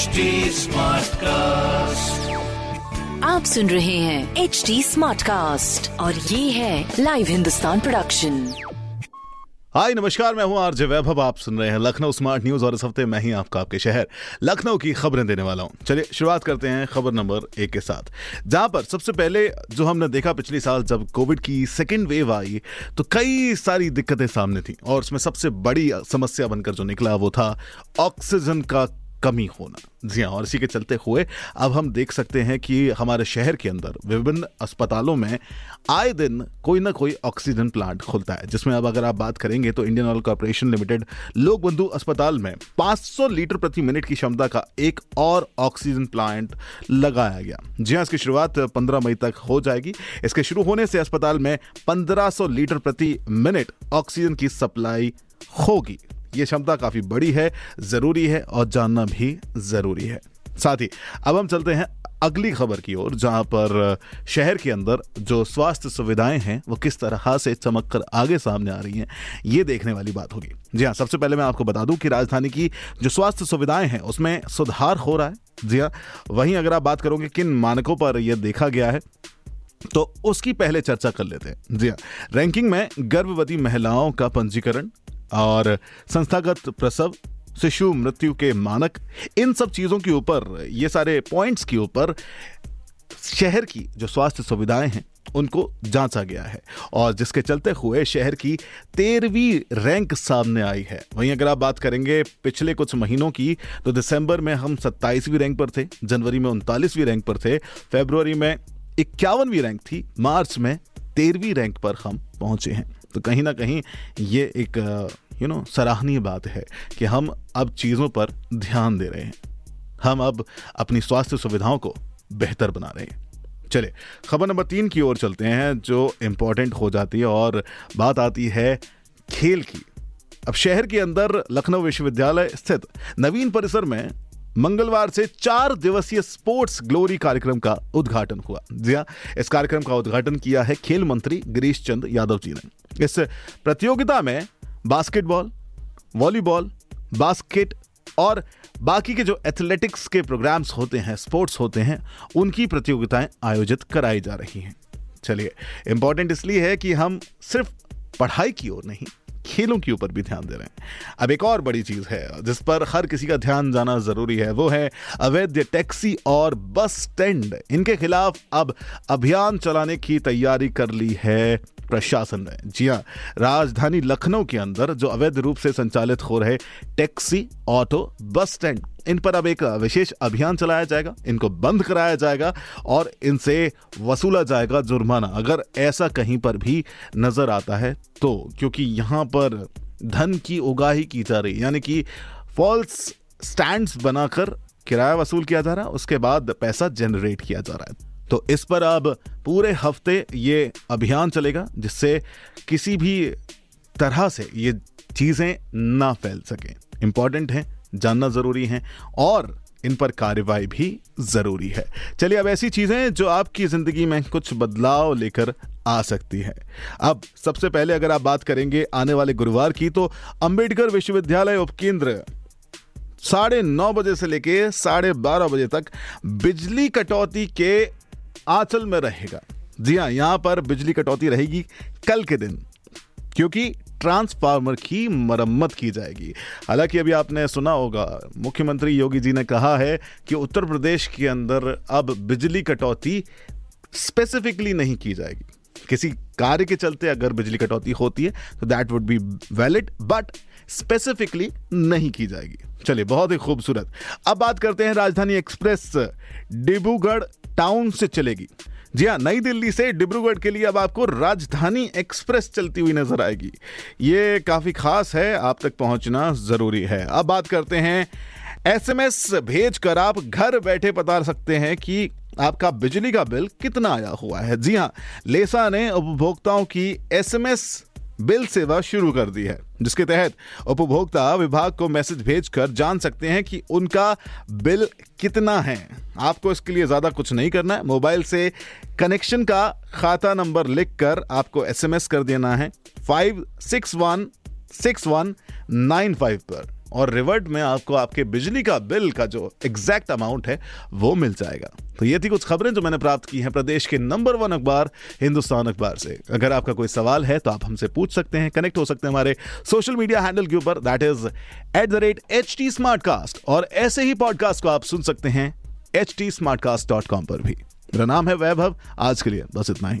HD Smartcast. आप सुन रहे हैं एच डी स्मार्ट कास्ट और ये है लाइव हिंदुस्तान प्रोडक्शन हाय नमस्कार मैं हूँ आरजे वैभव। आप सुन रहे हैं लखनऊ स्मार्ट न्यूज़ और इस हफ़्ते मैं ही आपका आपके शहर लखनऊ की खबरें देने वाला हूँ। चलिए शुरुआत करते हैं खबर नंबर एक के साथ। जहाँ पर सबसे पहले जो हमने देखा पिछले साल जब कोविड की सेकेंड वेव आई तो कई सारी दिक्कतें सामने थी और उसमें सबसे बड़ी समस्या बनकर जो निकला वो था ऑक्सीजन का कमी होना। जी हाँ और इसी के चलते हुए अब हम देख सकते हैं कि हमारे शहर के अंदर विभिन्न अस्पतालों में आए दिन कोई ना कोई ऑक्सीजन प्लांट खुलता है, जिसमें अब अगर आप बात करेंगे तो इंडियन ऑयल कॉरपोरेशन लिमिटेड लोक बंधु अस्पताल में 500 लीटर प्रति मिनट की क्षमता का एक और ऑक्सीजन प्लांट लगाया गया। जी हाँ इसकी शुरुआत 15 मई तक हो जाएगी। इसके शुरू होने से अस्पताल में 1500 लीटर प्रति मिनट ऑक्सीजन की सप्लाई होगी। ये क्षमता काफ़ी बड़ी है, ज़रूरी है और जानना भी ज़रूरी है। साथ ही, अब हम चलते हैं अगली खबर की ओर, जहाँ पर शहर के अंदर जो स्वास्थ्य सुविधाएँ हैं, वो किस तरह से चमक कर आगे सामने आ रही हैं, ये देखने वाली बात होगी। जी हाँ सबसे पहले मैं आपको बता दूँ कि राजधानी की जो स्वास्थ्य सुविधाएँ हैं, उसमें सुधार हो रहा है। जी हाँ वहीं अगर आप बात करोगे किन मानकों पर यह देखा गया है तो उसकी पहले चर्चा कर लेते हैं। जी हाँ रैंकिंग में गर्भवती महिलाओं का पंजीकरण और संस्थागत प्रसव, शिशु, मृत्यु के मानक, इन सब चीज़ों के ऊपर, ये सारे पॉइंट्स के ऊपर शहर की जो स्वास्थ्य सुविधाएँ हैं, उनको जांचा गया है। और जिसके चलते हुए शहर की तेरहवीं रैंक सामने आई है। वहीं अगर आप बात करेंगे पिछले कुछ महीनों की तो दिसंबर में हम सत्ताईसवीं रैंक पर थे, जनवरी में उनतालीसवीं रैंक पर थे, फेब्रुवरी में इक्यावनवीं रैंक थी, मार्च में तेरहवीं रैंक पर हम पहुँचे हैं। तो कहीं ना कहीं ये एक यू नो सराहनीय बात है कि हम अब चीज़ों पर ध्यान दे रहे हैं। हम अब अपनी स्वास्थ्य सुविधाओं को बेहतर बना रहे हैं। चले खबर नंबर तीन की ओर चलते हैं, जो इंपॉर्टेंट हो जाती है और बात आती है खेल की। अब शहर के अंदर लखनऊ विश्वविद्यालय स्थित नवीन परिसर में मंगलवार से चार दिवसीय स्पोर्ट्स ग्लोरी कार्यक्रम का उद्घाटन हुआ। जी हाँ इस कार्यक्रम का उद्घाटन किया है खेल मंत्री गिरीश चंद यादव जी ने। इस प्रतियोगिता में बास्केटबॉल, वॉलीबॉल, बास्केट और बाकी के जो एथलेटिक्स के प्रोग्राम्स होते हैं, स्पोर्ट्स होते हैं, उनकी प्रतियोगिताएँ आयोजित कराई जा रही हैं। चलिए इंपॉर्टेंट इसलिए है कि हम सिर्फ़ पढ़ाई की ओर नहीं खेलों के ऊपर भी ध्यान दे रहे हैं। अब एक और बड़ी चीज़ है, जिस पर हर किसी का ध्यान जाना ज़रूरी है, वो है अवैध टैक्सी और बस स्टैंड। इनके खिलाफ अब अभियान चलाने की तैयारी कर ली है प्रशासन ने जी हाँ राजधानी लखनऊ के अंदर जो अवैध रूप से संचालित हो रहे टैक्सी, ऑटो, बस स्टैंड, इन पर अब एक विशेष अभियान चलाया जाएगा। इनको बंद कराया जाएगा और इनसे वसूला जाएगा जुर्माना। अगर ऐसा कहीं पर भी नज़र आता है तो क्योंकि यहाँ पर धन की उगाही की जा रही, यानी कि फॉल्स स्टैंड्स बनाकर किराया वसूल किया जा रहा है उसके बाद पैसा जनरेट किया जा रहा है। तो इस पर अब पूरे हफ़्ते ये अभियान चलेगा, जिससे किसी भी तरह से ये चीज़ें ना फैल सकें। इंपॉर्टेंट हैं, जानना ज़रूरी है, और इन पर कार्रवाई भी ज़रूरी है। चलिए, अब ऐसी चीज़ें जो आपकी ज़िंदगी में कुछ बदलाव लेकर आ सकती है। अब सबसे पहले अगर आप बात करेंगे आने वाले गुरुवार की तो अंबेडकर विश्वविद्यालय उपकेंद्र साढ़े नौ बजे से लेके साढ़े बारह बजे तक बिजली कटौती के आंचल में रहेगा। जी हाँ यहाँ पर बिजली कटौती रहेगी कल के दिन, क्योंकि ट्रांसफार्मर की मरम्मत की जाएगी। हालाँकि अभी आपने सुना होगा, मुख्यमंत्री योगी जी ने कहा है कि उत्तर प्रदेश के अंदर अब बिजली कटौती स्पेसिफिकली नहीं की जाएगी। किसी कार्य के चलते अगर बिजली कटौती होती है तो that would be valid but specifically नहीं की जाएगी। चलिए, बहुत ही खूबसूरत। अब बात करते हैं राजधानी एक्सप्रेस डिब्रूगढ़ टाउन से चलेगी। जी हाँ नई दिल्ली से डिब्रूगढ़ के लिए अब आपको राजधानी एक्सप्रेस चलती हुई नज़र आएगी। ये काफ़ी खास है, आप तक पहुँचना ज़रूरी है। अब बात करते हैं, एसएमएस भेजकर आप घर बैठे बता सकते हैं कि आपका बिजली का बिल कितना आया हुआ है? जी हाँ लेसा ने उपभोक्ताओं की एसएमएस बिल सेवा शुरू कर दी है, जिसके तहत उपभोक्ता विभाग को मैसेज भेजकर जान सकते हैं कि उनका बिल कितना है। आपको इसके लिए ज़्यादा कुछ नहीं करना है। मोबाइल से कनेक्शन का खाता नंबर लिखकर आपको एसएमएस कर देना है, five six one six one nine five पर। और रिवर्ट में आपको आपके बिजली का बिल का जो एग्जैक्ट अमाउंट है, वो मिल जाएगा। तो ये थी कुछ खबरें जो मैंने प्राप्त की हैं प्रदेश के नंबर वन अखबार, हिंदुस्तान अखबार से। अगर आपका कोई सवाल है तो आप हमसे पूछ सकते हैं कनेक्ट हो सकते हैं हमारे सोशल मीडिया हैंडल के ऊपर that is at the rate H T और ऐसे ही पॉडकास्ट को आप सुन सकते हैं एच टी पर भी। मेरा नाम है वैभव, आज के लिए बस इतना ही।